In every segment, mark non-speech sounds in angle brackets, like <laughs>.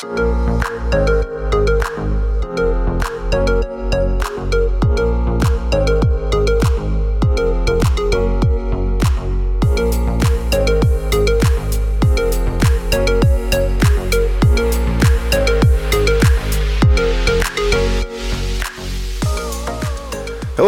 Hello,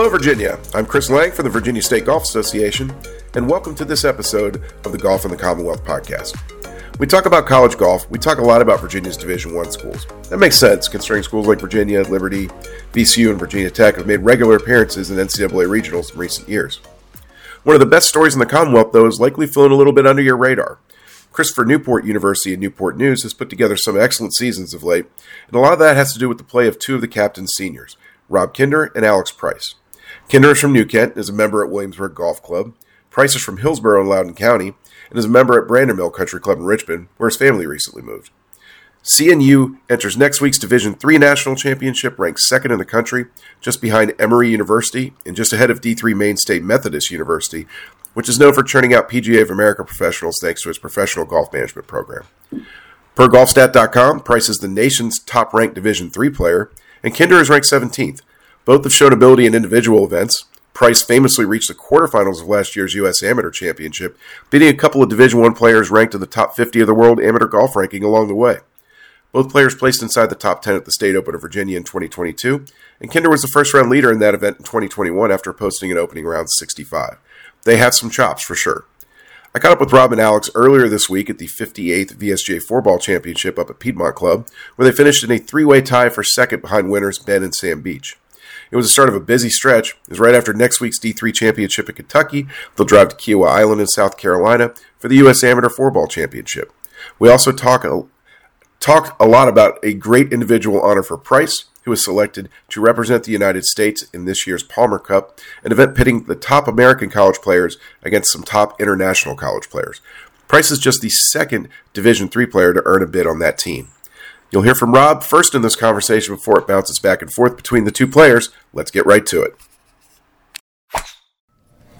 Virginia. I'm Chris Lang from the Virginia State Golf Association, and welcome to this episode of the Golf in the Commonwealth podcast. We talk about college golf. We talk a lot about Virginia's Division One schools. That makes sense, considering schools like Virginia, Liberty, VCU, and Virginia Tech have made regular appearances in NCAA regionals in recent years. One of the best stories in the Commonwealth, though, is likely flown a little bit under your radar. Christopher Newport University and Newport News has put together some excellent seasons of late, and a lot of that has to do with the play of two of the captain's seniors, Robb Kinder and Alex Price. Kinder is from New Kent and is a member at Williamsburg Golf Club. Price is from Hillsboro in Loudoun County and is a member at Brandermill Country Club in Richmond, where his family recently moved. CNU enters next week's Division III National Championship, ranked second in the country, just behind Emory University and just ahead of D3 Maine State Methodist University, which is known for churning out PGA of America professionals thanks to its professional golf management program. Per golfstat.com, Price is the nation's top ranked Division III player, and Kinder is ranked 17th. Both have shown ability in individual events. Price famously reached the quarterfinals of last year's U.S. Amateur Championship, beating a couple of Division One players ranked in the top 50 of the world amateur golf ranking along the way. Both players placed inside the top 10 at the State Open of Virginia in 2022, and Kinder was the first round leader in that event in 2021 after posting an opening round 65. They have some chops for sure. I caught up with Robb and Alex earlier this week at the 58th VSGA Four Ball Championship up at Piedmont Club, where they finished in a three way tie for second behind winners Ben and Sam Beach. It was the start of a busy stretch. It was right after next week's D3 championship in Kentucky. They'll drive to Kiawah Island in South Carolina for the U.S. Amateur Four Ball Championship. We also talk a, talk a lot about a great individual honor for Price, who was selected to represent the United States in this year's Palmer Cup, an event pitting the top American college players against some top international college players. Price is just the second Division III player to earn a bid on that team. You'll hear from Robb first in this conversation before it bounces back and forth between the two players. Let's get right to it.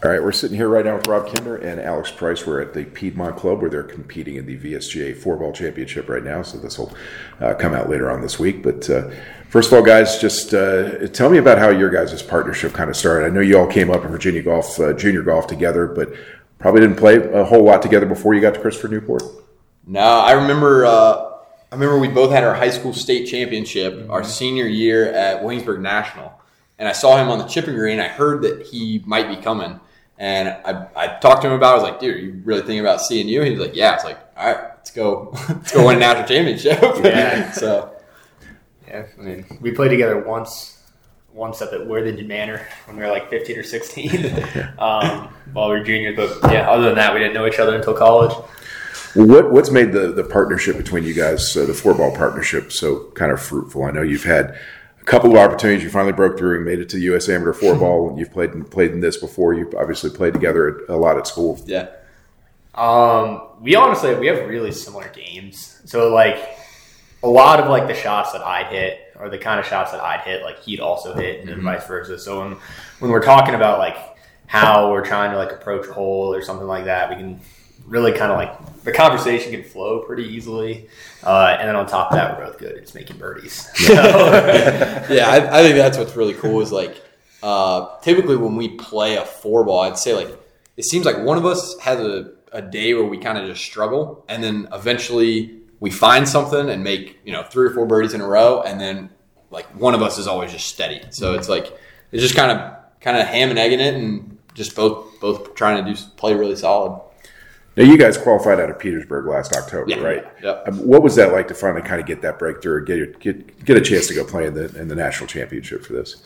All right, we're sitting here right now with Robb Kinder and Alex Price. We're at the Piedmont Club where they're competing in the VSGA Four Ball Championship right now. So this will uh, come out later on this week. But uh, first of all, guys, just uh, tell me about how your guys' partnership kind of started. I know you all came up in Virginia golf, uh, junior golf together, but probably didn't play a whole lot together before you got to Christopher Newport. No, I remember uh, I remember we both had our high school state championship mm-hmm. our senior year at Williamsburg National, and I saw him on the chipping green. I heard that he might be coming, and I, I talked to him about. it. I was like, "Dude, are you really thinking about CNU?" He's like, "Yeah." It's like, "All right, let's go, <laughs> let's go win a national championship." <laughs> yeah. so, yeah, I mean, we played together once. Once up at Worthington Manor when we were like 15 or 16 <laughs> um, while we were juniors. But yeah, other than that, we didn't know each other until college. What what's made the the partnership between you guys, uh, the four ball partnership, so kind of fruitful? I know you've had a couple of opportunities. You finally broke through and made it to the U.S. Amateur Four <laughs> Ball. You've played in, played in this before. You've obviously played together a lot at school. Yeah. Um, we honestly we have really similar games. So like a lot of like the shots that I'd hit or the kind of shots that I'd hit, like he'd also hit, and mm-hmm. vice versa. So when when we're talking about like how we're trying to like approach a hole or something like that, we can really kind of like the conversation can flow pretty easily. Uh, and then on top of that, we're both good at making birdies. <laughs> So. yeah, I, I, think that's what's really cool is like uh, typically when we play a four ball, I'd say like it seems like one of us has a, a day where we kind of just struggle, and then eventually we find something and make you know three or four birdies in a row, and then like one of us is always just steady. So it's like it's just kind of kind of ham and egging it, and just both both trying to do play really solid. Now, you guys qualified out of Petersburg last October, yeah, right? Yeah. Um, what was that like to finally kind of get that breakthrough, get get get a chance to go play in the in the national championship for this?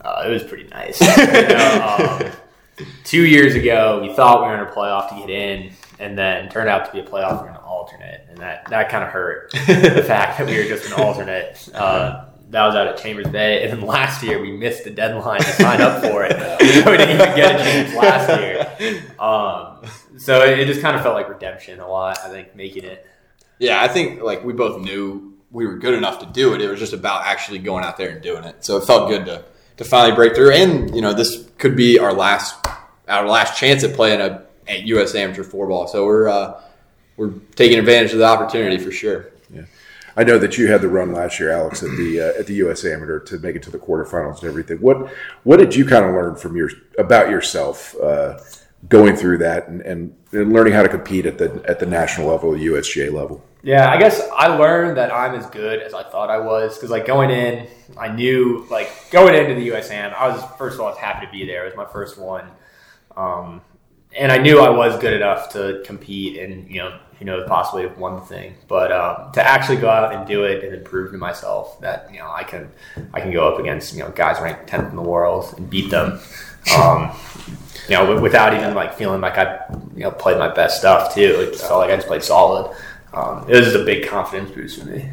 Uh, it was pretty nice. <laughs> know, um, two years ago, we thought we were in a playoff to get in, and then turned out to be a playoff for an alternate, and that that kind of hurt the <laughs> fact that we were just an alternate. Uh, that was out at Chambers Bay, and then last year we missed the deadline to sign up for it. <laughs> we didn't even get a chance last year. Um, so it, just kind of felt like redemption a lot. I think making it. Yeah, I think like we both knew we were good enough to do it. It was just about actually going out there and doing it. So it felt good to to finally break through. And you know, this could be our last our last chance at playing a, a U.S. amateur four ball. So we're uh, we're taking advantage of the opportunity for sure. Yeah. I know that you had the run last year, Alex, at the uh, at the U.S. Amateur to make it to the quarterfinals and everything. What what did you kind of learn from your about yourself uh, going through that and, and, learning how to compete at the at the national level, the USGA level? Yeah, I guess I learned that I'm as good as I thought I was because, like, going in, I knew, like, going into the USAM, I was first of all, I was happy to be there. It was my first one, um, and I knew I was good enough to compete and you know, who knows, possibly the thing. But um, to actually go out and do it and prove to myself that you know I can, I can go up against you know guys ranked tenth in the world and beat them. Um, you know, without even like feeling like I, you know, played my best stuff too. It felt like I just played solid um, it was just a big confidence boost for me.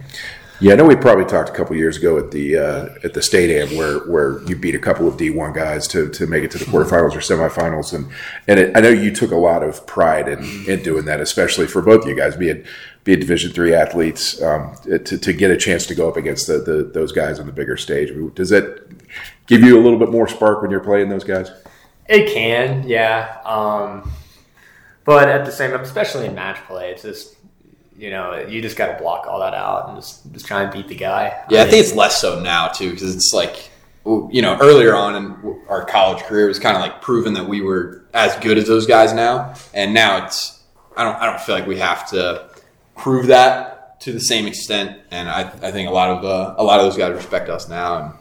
Yeah, I know we probably talked a couple years ago at the uh, at the state am where where you beat a couple of D one guys to, to make it to the quarterfinals or semifinals, and and it, I know you took a lot of pride in, in doing that, especially for both of you guys being being Division three athletes um, to, to get a chance to go up against the, the those guys on the bigger stage. Does that give you a little bit more spark when you're playing those guys? It can, yeah. Um, but at the same time, especially in match play, it's just you know, you just got to block all that out and just just try and beat the guy. Yeah, I, I think it's less so now too because it's like you know earlier on in our college career it was kind of like proven that we were as good as those guys now, and now it's I don't I don't feel like we have to prove that to the same extent, and I I think a lot of uh, a lot of those guys respect us now, and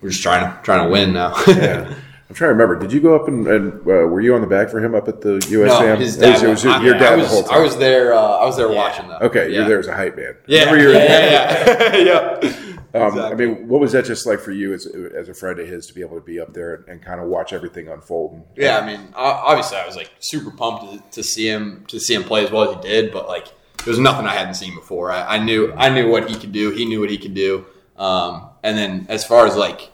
we're just trying to trying to win now. yeah. <laughs> I'm trying to remember. Did you go up and, and uh, were you on the back for him up at the USAM? No, his dad. It was, it was your dad I was, the whole time. I was there. Uh, I was there yeah. watching them. Okay, yeah. you there as a hype man. Yeah, yeah, yeah, <laughs> yeah. yeah. <laughs> Um, exactly. I mean, what was that just like for you as, as a friend of his to be able to be up there and, and kind of watch everything unfold? And, yeah, I mean, obviously, I was like super pumped to, to, see him to see him play as well as he did, but like there was nothing I hadn't seen before. I, I knew I knew what he could do. He knew what he could do. Um, and then as far as like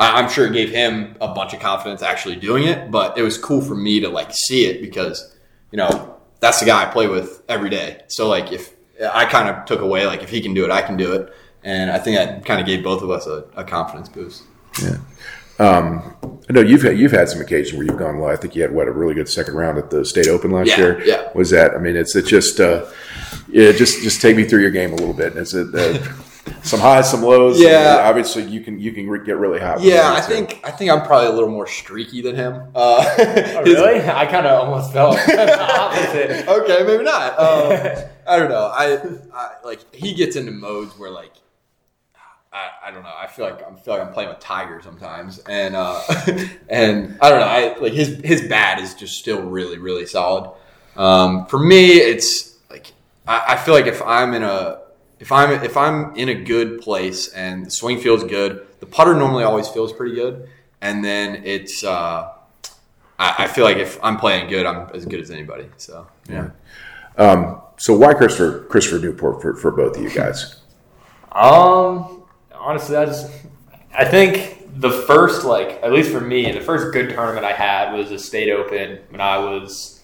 I, am sure it gave him a bunch of confidence actually doing it, but it was cool for me to like see it because, you know, that's the guy I play with every day. So like if I kind of took away like if he can do it, I can do it, and I think that kind of gave both of us a, a confidence boost. Yeah. Um, I know you've had you've had some occasions where you've gone well. I think you had what a really good second round at the state open last yeah, year. Yeah, was that? I mean, it's it just uh, yeah, just just take me through your game a little bit. It's a, uh, some highs, some lows. Yeah, obviously you can you can re- get really hot. Yeah, I think I think I'm probably a little more streaky than him. Uh, <laughs> oh, really? I kind of almost felt <laughs> the opposite. <laughs> okay, maybe not. Um, I don't know. I, I like he gets into modes where like I, I don't know. I feel like I'm feel like I'm playing with Tiger sometimes, and uh, and I don't know. I like his his bat is just still really really solid. Um, for me, it's like I, I feel like if I'm in a if I'm if I'm in a good place and the swing feels good, the putter normally always feels pretty good, and then it's uh, I, I, feel like if I'm playing good, I'm as good as anybody. So yeah. Um, so why Christopher Christopher Newport for, for both of you guys? <laughs> Um, honestly, I just I think the first like at least for me, the first good tournament I had was a state open when I was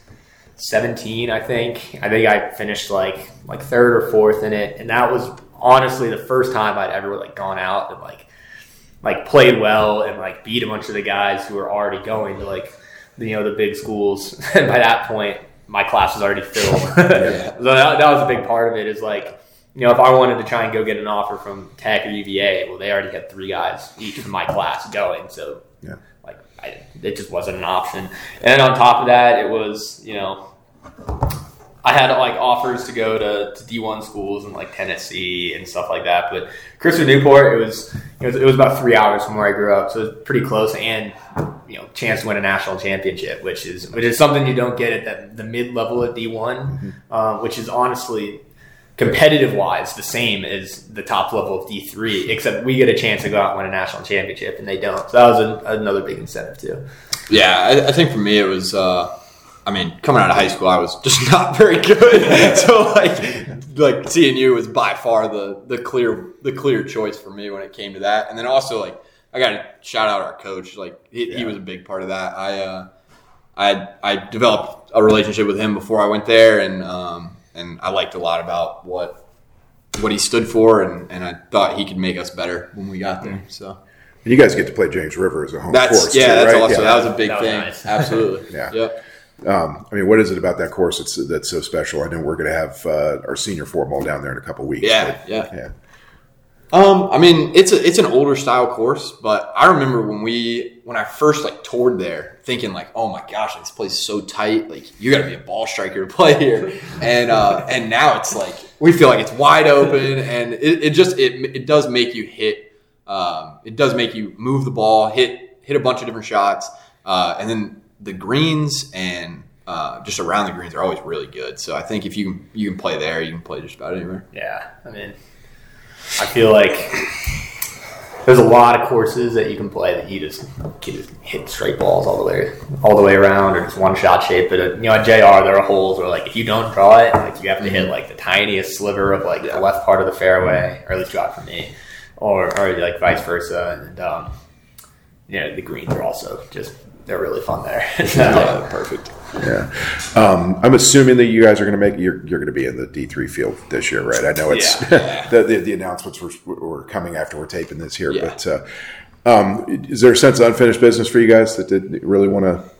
17, I think. I think I finished like like third or fourth in it, and that was honestly the first time I'd ever like gone out and like like played well and like beat a bunch of the guys who were already going to like you know the big schools. <laughs> and by that point, my class was already filled. <laughs> <laughs> so that, that was a big part of it. Is like you know, if I wanted to try and go get an offer from Tech or UVA, well, they already had three guys each from my class going. So yeah. I, it just wasn't an option. And on top of that, it was you know I had like offers to go to, to D1 schools in like Tennessee and stuff like that. But Christopher Newport, it was, it was it was about three hours from where I grew up, so it was pretty close. And you know, chance to win a national championship, which is which is something you don't get at the, the mid level at D1, mm-hmm. uh, which is honestly competitive wise the same as the top level of D3, except we get a chance to go out and win a national championship and they don't. So that was a, another big incentive too. Yeah, I, I, think for me it was, uh, I mean, coming out of high school, I was just <laughs> not very good. <laughs> so like, like CNU was by far the the clear the clear choice for me when it came to that. And then also like, I got to shout out our coach. Like he, yeah. he was a big part of that. I uh, I I developed a relationship with him before I went there, and um, and I liked a lot about what what he stood for, and, and I thought he could make us better when we got there. So. And you guys get to play James River as a home that's, course. Yeah, too, that's right? also yeah. that was a big thing. Nice. <laughs> Absolutely. <laughs> yeah. Yep. Um, I mean, what is it about that course that's that's so special? I know we're going to have uh, our senior four ball down there in a couple weeks. Yeah, but- yeah. yeah. Um, I mean, it's a it's an older style course, but I remember when we when I first like toured there, thinking like, oh my gosh, this place is so tight. Like you got to be a ball striker to <laughs> play here, and uh, and now it's like we feel like it's wide open, and it, it just it it does make you hit. Um, it does make you move the ball, hit hit a bunch of different shots, uh, and then the greens and uh, just around the greens are always really good. So I think if you can you can play there, you can play just about anywhere. Yeah, I mean, I feel like there's a lot of courses that you can play that you just can just hit straight balls all the way all the way around or just one shot shape. But you know, at JR there are holes where like if you don't draw it, like you have to hit like the tiniest sliver of like the left part of the fairway, or at least draw it for me, or or like vice versa. And um, you know, the greens are also just they're really fun there. <laughs> <laughs> Yeah, perfect. Yeah. Um, I'm assuming that you guys are going to make you're, you're going to be in the D3 field this year, right? I know it's Yeah. <laughs> the, the the announcements were, were coming after we're taping this here, Yeah. but uh, um, is there a sense of unfinished business for you guys that did really want to?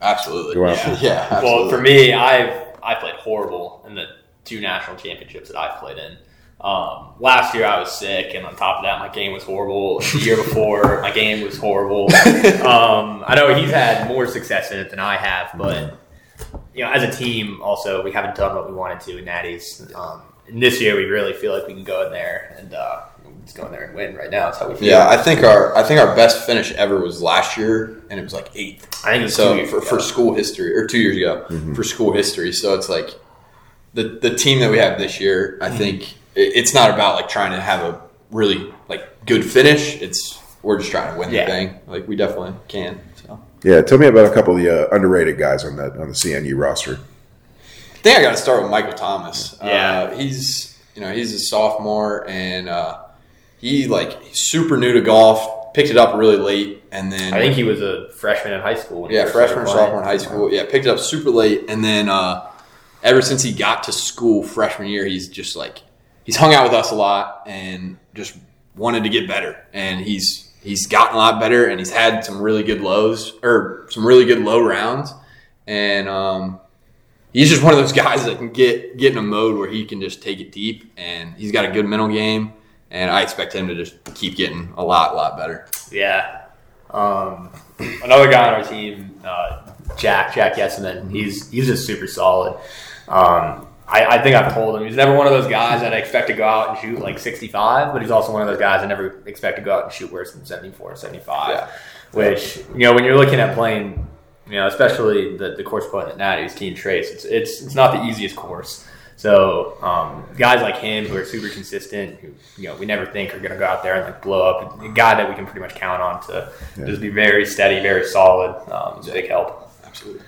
Absolutely. Go out. Yeah. yeah absolutely. Well, for me, I've I played horrible in the two national championships that I've played in. Um, last year I was sick, and on top of that, my game was horrible. The year before, my game was horrible. <laughs> Um, I know he's had more success in it than I have, but you know, as a team, also we haven't done what we wanted to in Natties. Um, and this year, we really feel like we can go in there and uh, just go in there and win. Right now, that's how we feel. Yeah, I think our I think our best finish ever was last year, and it was like eighth. I think it was two So years for, ago. for school history, or two years ago for school history. So it's like the the team that we have this year. I think it, it's not about like trying to have a really like good finish. It's we're just trying to win Yeah. the thing. Like we definitely can. So Yeah, tell me about a couple of the uh, underrated guys on that on the CNU roster. I think I got to start with Michael Thomas. Yeah. uh, he's you know he's a sophomore and uh, he like super new to golf. Picked it up really late, and then I think he was a freshman in high school. When Yeah, first started freshman, playing. sophomore in high school. Yeah, picked it up super late, and then uh, ever since he got to school freshman year, he's just like he's hung out with us a lot and just wanted to get better. And he's he's gotten a lot better, and he's had some really good lows or some really good low rounds, and um, he's just one of those guys that can get get in a mode where he can just take it deep, and he's got a good mental game. And I expect him to just keep getting a lot, lot better. Yeah. Um, another guy on our team, uh, Jack Jack Yesman. He's he's just super solid. Um, I, I think I've told him he's never one of those guys that I expect to go out and shoot like 65, but he's also one of those guys I never expect to go out and shoot worse than 74 or 75. Yeah. Which you know when you're looking at playing, you know especially the, the course playing at Natty's Keene Trace, it's it's it's not the easiest course. So um, guys like him who are super consistent, who you know we never think are going to go out there and like blow up, a guy that we can pretty much count on to just be very steady, very solid, um, is a big help. Absolutely.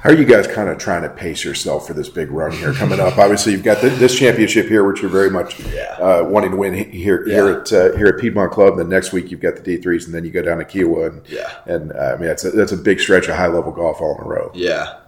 How are you guys kind of trying to pace yourself for this big run here coming up? Obviously, you've got th this championship here, which you're very much uh, wanting to win he- here here at uh, here at Piedmont Club. And then next week you've got the D3s, and then you go down to Kiawah, and Yeah. and uh, I mean that's a, that's a big stretch of high level golf all in a row. Yeah.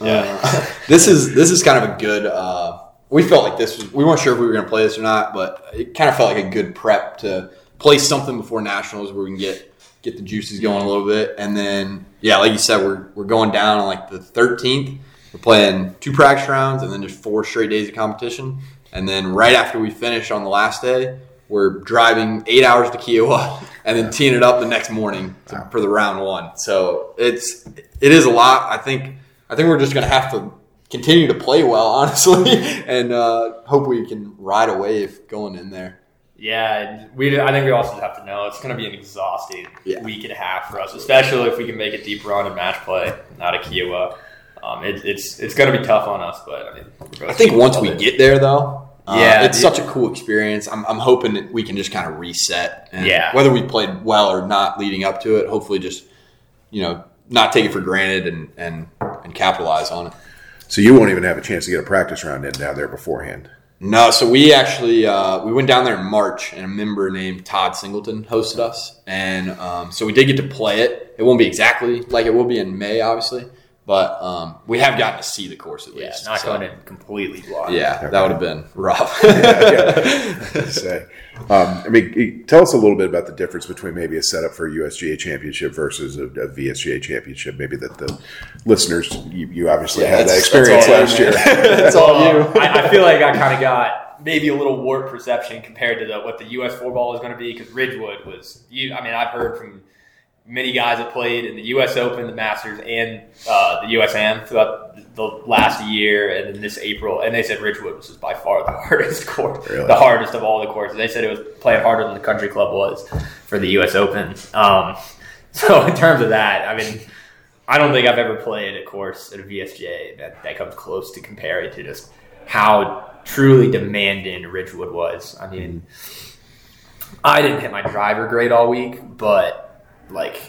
Uh, <laughs> this is this is kind of a good. Uh, we felt like this was. We weren't sure if we were going to play this or not, but it kind of felt like a good prep to play something before nationals where we can get get the juices going a little bit, and then yeah, like you said, we're we're going down on like the 13th. We're playing two practice rounds and then just four straight days of competition, and then right after we finish on the last day. We're driving eight hours to Kiawah <laughs> and then teeing it up the next morning to, for the round one. So it's it is a lot. I think I think we're just to have to continue to play well, <laughs> honestly, and uh, hope we can ride a wave going in there. Yeah, we. I think we also have to know it's going to be an exhausting Yeah. week and a half for us, especially if we can make a deep run in match play out of Kiawah. Um, it, it's it's going to be tough on us, but I mean, I think once we get there, though, uh, Yeah, it's dude. such a cool experience. I'm, I'm hoping that we can just kind of reset. And Yeah. Whether we played well or not leading up to it, hopefully just you know not take it for granted and and and capitalize on it. So you won't even have a chance to get a practice round in down there beforehand. No, so we actually uh, we went down there in March, and a member named Todd Singleton hosted us, and um, so we did get to play it. It won't be exactly like it will be in May, obviously, But um, we have gotten to see the course at Yeah, least. not so- going in completely blind. Yeah, that would have been rough. <laughs> yeah. <laughs> Say, um, I mean, tell us a little bit about the difference between maybe a setup for a USGA championship versus a, a VSGA championship. Maybe that the listeners, you, you obviously Yeah, had that experience last <laughs> you, year. man. That's all you. I, I feel like I kind of got maybe a little warped perception compared to the, what the U.S. four ball is going to be because Ridgewood was. You, I mean, I've heard from many guys that played in the U.S. Open, the Masters, and uh, the USAM throughout the last year, and then this April, and they said Ridgewood was by far the <laughs> hardest course, Really? the hardest of all the courses. They said it was playing harder than the Country Club was for the U.S. Open. Um, <laughs> so in terms of that, I mean. I don't think I've ever played a course at a VSGA that, that comes close to comparing to just how truly demanding Ridgewood was. I mean, I didn't hit my driver great all week, but like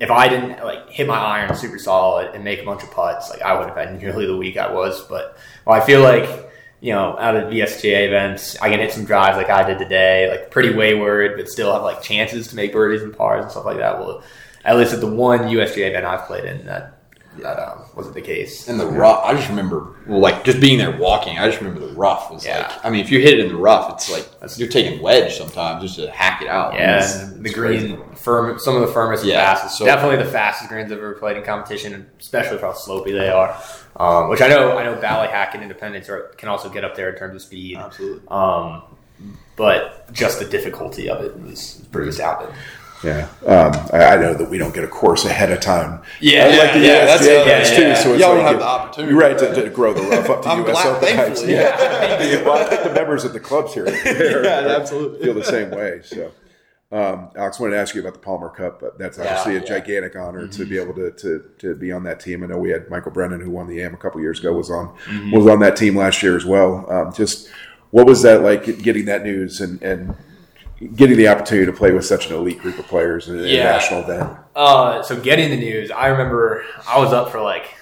if I didn't like hit my iron super solid and make a bunch of putts, like I would have had <laughs> nearly the week I was. But well, I feel like you know out of VSGA events, I can hit some drives like I did today, like pretty wayward, but still have like chances to make birdies and pars and stuff like that. Well, at least at the one USGA event I've played in, that that um, wasn't the case. And the rough, I just remember, like just being there walking. I just remember the rough was Yeah. like. I mean, if you hit it in the rough, it's like you're taking wedge sometimes just to hack it out. Yeah, It's- and the it's green firm, some of the firmest, and Yeah, fastest. so- definitely the fastest greens I've ever played in competition, especially for how slopey they are. Um, which I know, I know, Valley Hack and Independence are, can also get up there in terms of speed. Absolutely. Um, but just the difficulty of it was pretty astounding. Yeah, um, I, I know that we don't get a course ahead of time. Yeah, I like the yeah, that's other- yeah, too. yeah. So it's Y'all like don't have the opportunity right to, to grow the rough up to <laughs> I'm US glad- heights. Yeah. <laughs> <laughs> well, I think the members of the clubs here are- Yeah, absolutely. feel the same way. So. Um, Alex, I wanted to ask you about the Palmer Cup. But that's obviously Yeah, a yeah. gigantic honor to be able to, to to be on that team. I know we had Michael Brennan, who won the AM a couple years ago, was on was on that team last year as well. Um, just what was that like getting that news and and getting the opportunity to play with such an elite group of players in a Yeah. national event? Uh, so getting the news, I remember I was up for like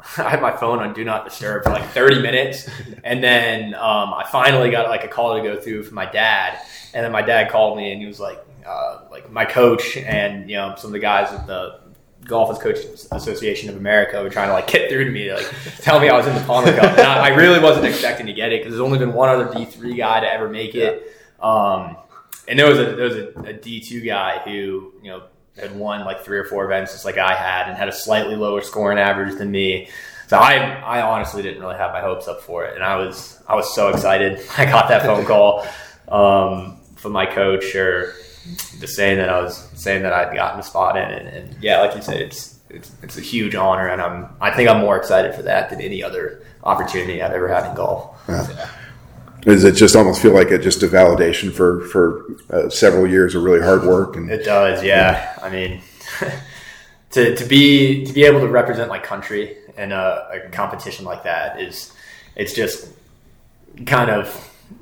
<laughs> I had my phone on do not disturb for like 30 minutes, and then um, I finally got like a call to go through from my dad, and then my dad called me and he was like, uh, like my coach and you know some of the guys at the Golf Coach Association of America were trying to like get through to me, to, like tell me I was in the Palmer Cup. And I, I really wasn't expecting to get it because there's only been one other D three guy to ever make it. Um, and there was a there was a, a D two guy who you know had won like three or four events just like I had and had a slightly lower scoring average than me. So I I honestly didn't really have my hopes up for it, and I was I was so excited. <laughs> I got that phone call um, from my coach or just saying that I was saying that I'd gotten a spot in, and, and yeah, like you said, it's it's it's a huge honor, and I'm I think I'm more excited for that than any other opportunity I've ever had in golf. Does it just almost feel like it just a validation for for uh, several years of really hard work and It does, yeah. I mean, <laughs> to, to be to be able to represent my country in a, a competition like that is it's just kind of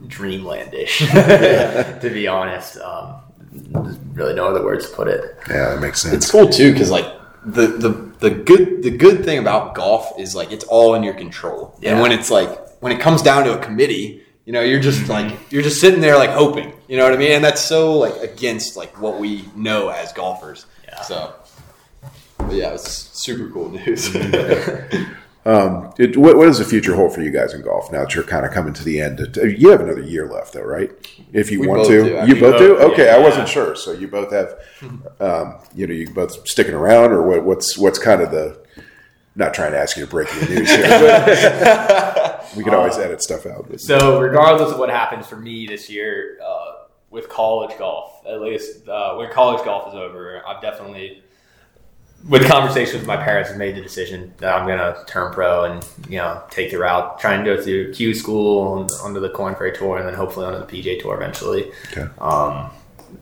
dreamlandish, <laughs> <laughs> to be honest. Um, there's really no other words to put it. yeah, that makes sense. It's cool too because like the the the good the good thing about golf is like it's all in your control. And when it's like when it comes down to a committee, you know, you're just like you're just sitting there like hoping. You know what I mean? And that's so like against like what we know as golfers. Yeah. So but yeah, it's super cool news. <laughs> Um, it, what, what does the future hold for you guys in golf now that you're kind of coming to the end? You have another year left, though, right? If you We want both to, do. You mean, both do. Okay, yeah, I wasn't yeah. sure. So you both have, um, you know, you both sticking around, or what, what's what's kind of the? Not trying to ask you to break the news here, but <laughs> we can always Uh, edit stuff out. So, regardless of what happens for me this year uh, with college golf, at least uh, when college golf is over, I've definitely, with conversations with my parents, have made the decision that I'm going to turn pro and you know take the route, try and go through Q school and onto the Korn Ferry Tour, and then hopefully onto the PGA Tour eventually. Okay. Um,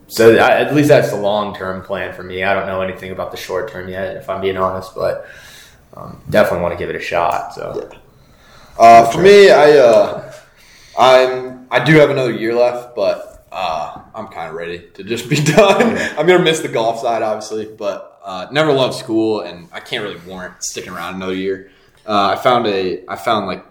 so I, at least that's the long term plan for me. I don't know anything about the short term yet, if I'm being honest, but um, definitely want to give it a shot. So. Uh, for me, I uh, I'm I do have another year left, but uh, I'm kind of ready to just be <laughs> done. I'm gonna miss the golf side, obviously, but uh, never loved school, and I can't really warrant sticking around another year. Uh, I found a I found like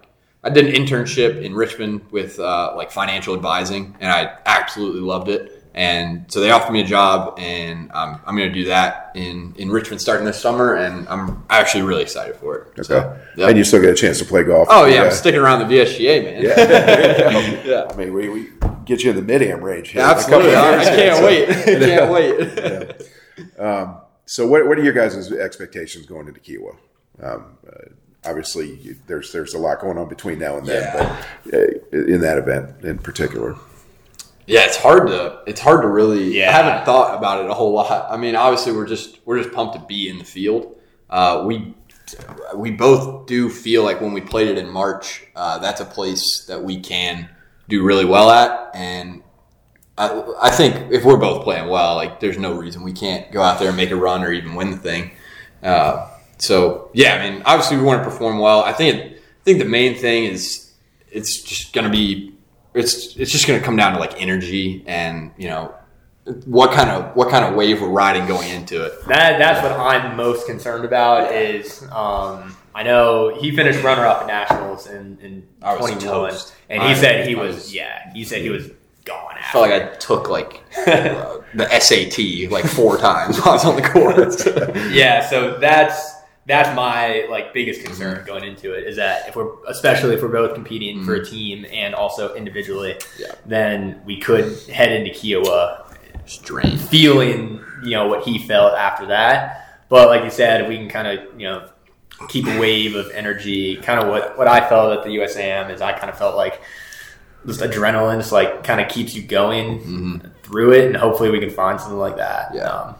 I did an internship in Richmond with uh, like financial advising, and I absolutely loved it. And so they offered me a job, and um, I'm going to do that in, in Richmond starting this summer, and I'm actually really excited for it. Okay. So, yep. And you still get a chance to play golf. oh yeah, I'm sticking around the VSGA, man. <laughs> yeah. Yeah. I mean, we, we get you in the mid am range. Yeah, absolutely. I, of I years. can't wait. I can't wait. Um, So, what, what are your guys' expectations going into Kiawah? Um, uh, obviously, you, there's there's a lot going on between now and then, but uh, in that event in particular. Yeah, it's hard to it's hard to really. Yeah. I haven't thought about it a whole lot. I mean, obviously, we're just we're just pumped to be in the field. Uh, we we both do feel like when we played it in March, uh, that's a place that we can do really well at, and I, I think if we're both playing well, like there's no reason we can't go out there and make a run or even win the thing. Uh, so yeah, I mean, obviously we want to perform well. I think I think the main thing is it's just going to be it's it's just going to come down to like energy and you know what kind of what kind of wave we're riding going into it. That that's what I'm most concerned about. Is um, I know he finished runner up at nationals in in I 21, and he I- said he was, was- yeah he said he was gone I after. felt like I took like uh, <laughs> the SAT like four times while I was on the course. yeah, so that's that's my like biggest mm-hmm. concern going into it is that if we're especially if we're both competing for a mm-hmm. team and also individually, Yeah. then we could head into Kiawah Strange. feeling you know what he felt after that. But like you said, if we can kind of you know keep a wave of energy, kind of what what I felt at the USAM is I kind of felt like just adrenaline just like kind of keeps you going mm-hmm. through it, and hopefully we can find something like that. Yeah. Um,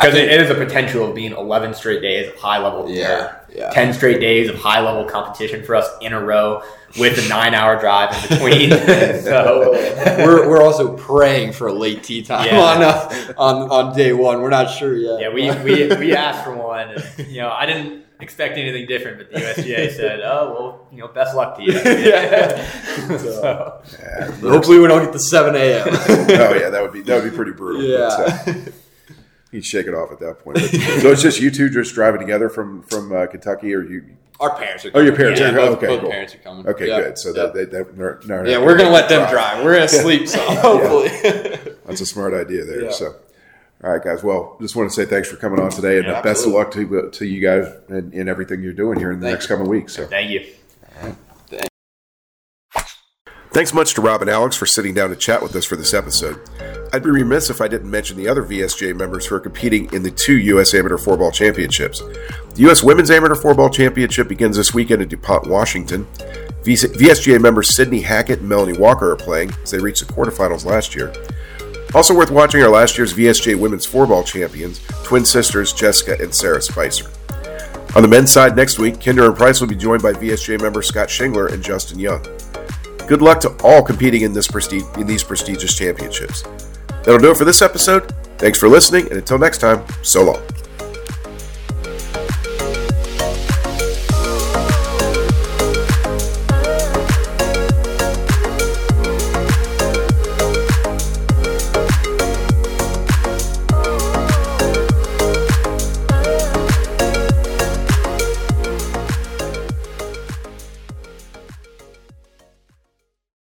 because it, it is a potential of being 11 straight days of high level, Yeah, yeah. 10 straight days of high level competition for us in a row with a nine hour drive in between. <laughs> so, we're, we're also praying for a late tea time Yeah. on, uh, on on day one. We're not sure yet. yeah, we, we, we asked for one. And, you know, I didn't expect anything different, but the USGA <laughs> said, oh, well, you know, best luck to you. <laughs> Yeah. so, Yeah. Hopefully, we don't get the seven a.m. oh yeah, that would be that would be pretty brutal. yeah. But, uh, he'd shake it off at that point. But- so it's just you two just driving together from from uh, Kentucky, or you? Our parents are. Oh, your parents Yeah, are- both, okay, both cool. parents are coming. Okay, Yeah. good. So that they, they, they're, they're not yeah, we're gonna let them drive. We're gonna sleep <laughs> some. Hopefully. That's a smart idea there. Yeah. So, all right, guys. Well, just want to say thanks for coming on today, and Yeah, best of luck to to you guys in, in everything you're doing here in the Thank next you. coming weeks. So, thank you. Thanks much to Robb and Alex for sitting down to chat with us for this episode. I'd be remiss if I didn't mention the other VSGA members who are competing in the two U.S. Amateur Four Ball Championships. The U.S. Women's Amateur Four Ball Championship begins this weekend in DuPont, Washington. VS- VSGA members Sydney Hackett and Melanie Walker are playing as they reached the quarterfinals last year. Also worth watching are last year's VSGA Women's Four Ball champions, twin sisters Jessica and Sarah Spicer. On the men's side next week, Kinder and Price will be joined by VSGA member Scott Shingler and Justin Young. Good luck to all competing in this prestige in these prestigious championships. That'll do it for this episode. Thanks for listening, and until next time, so long.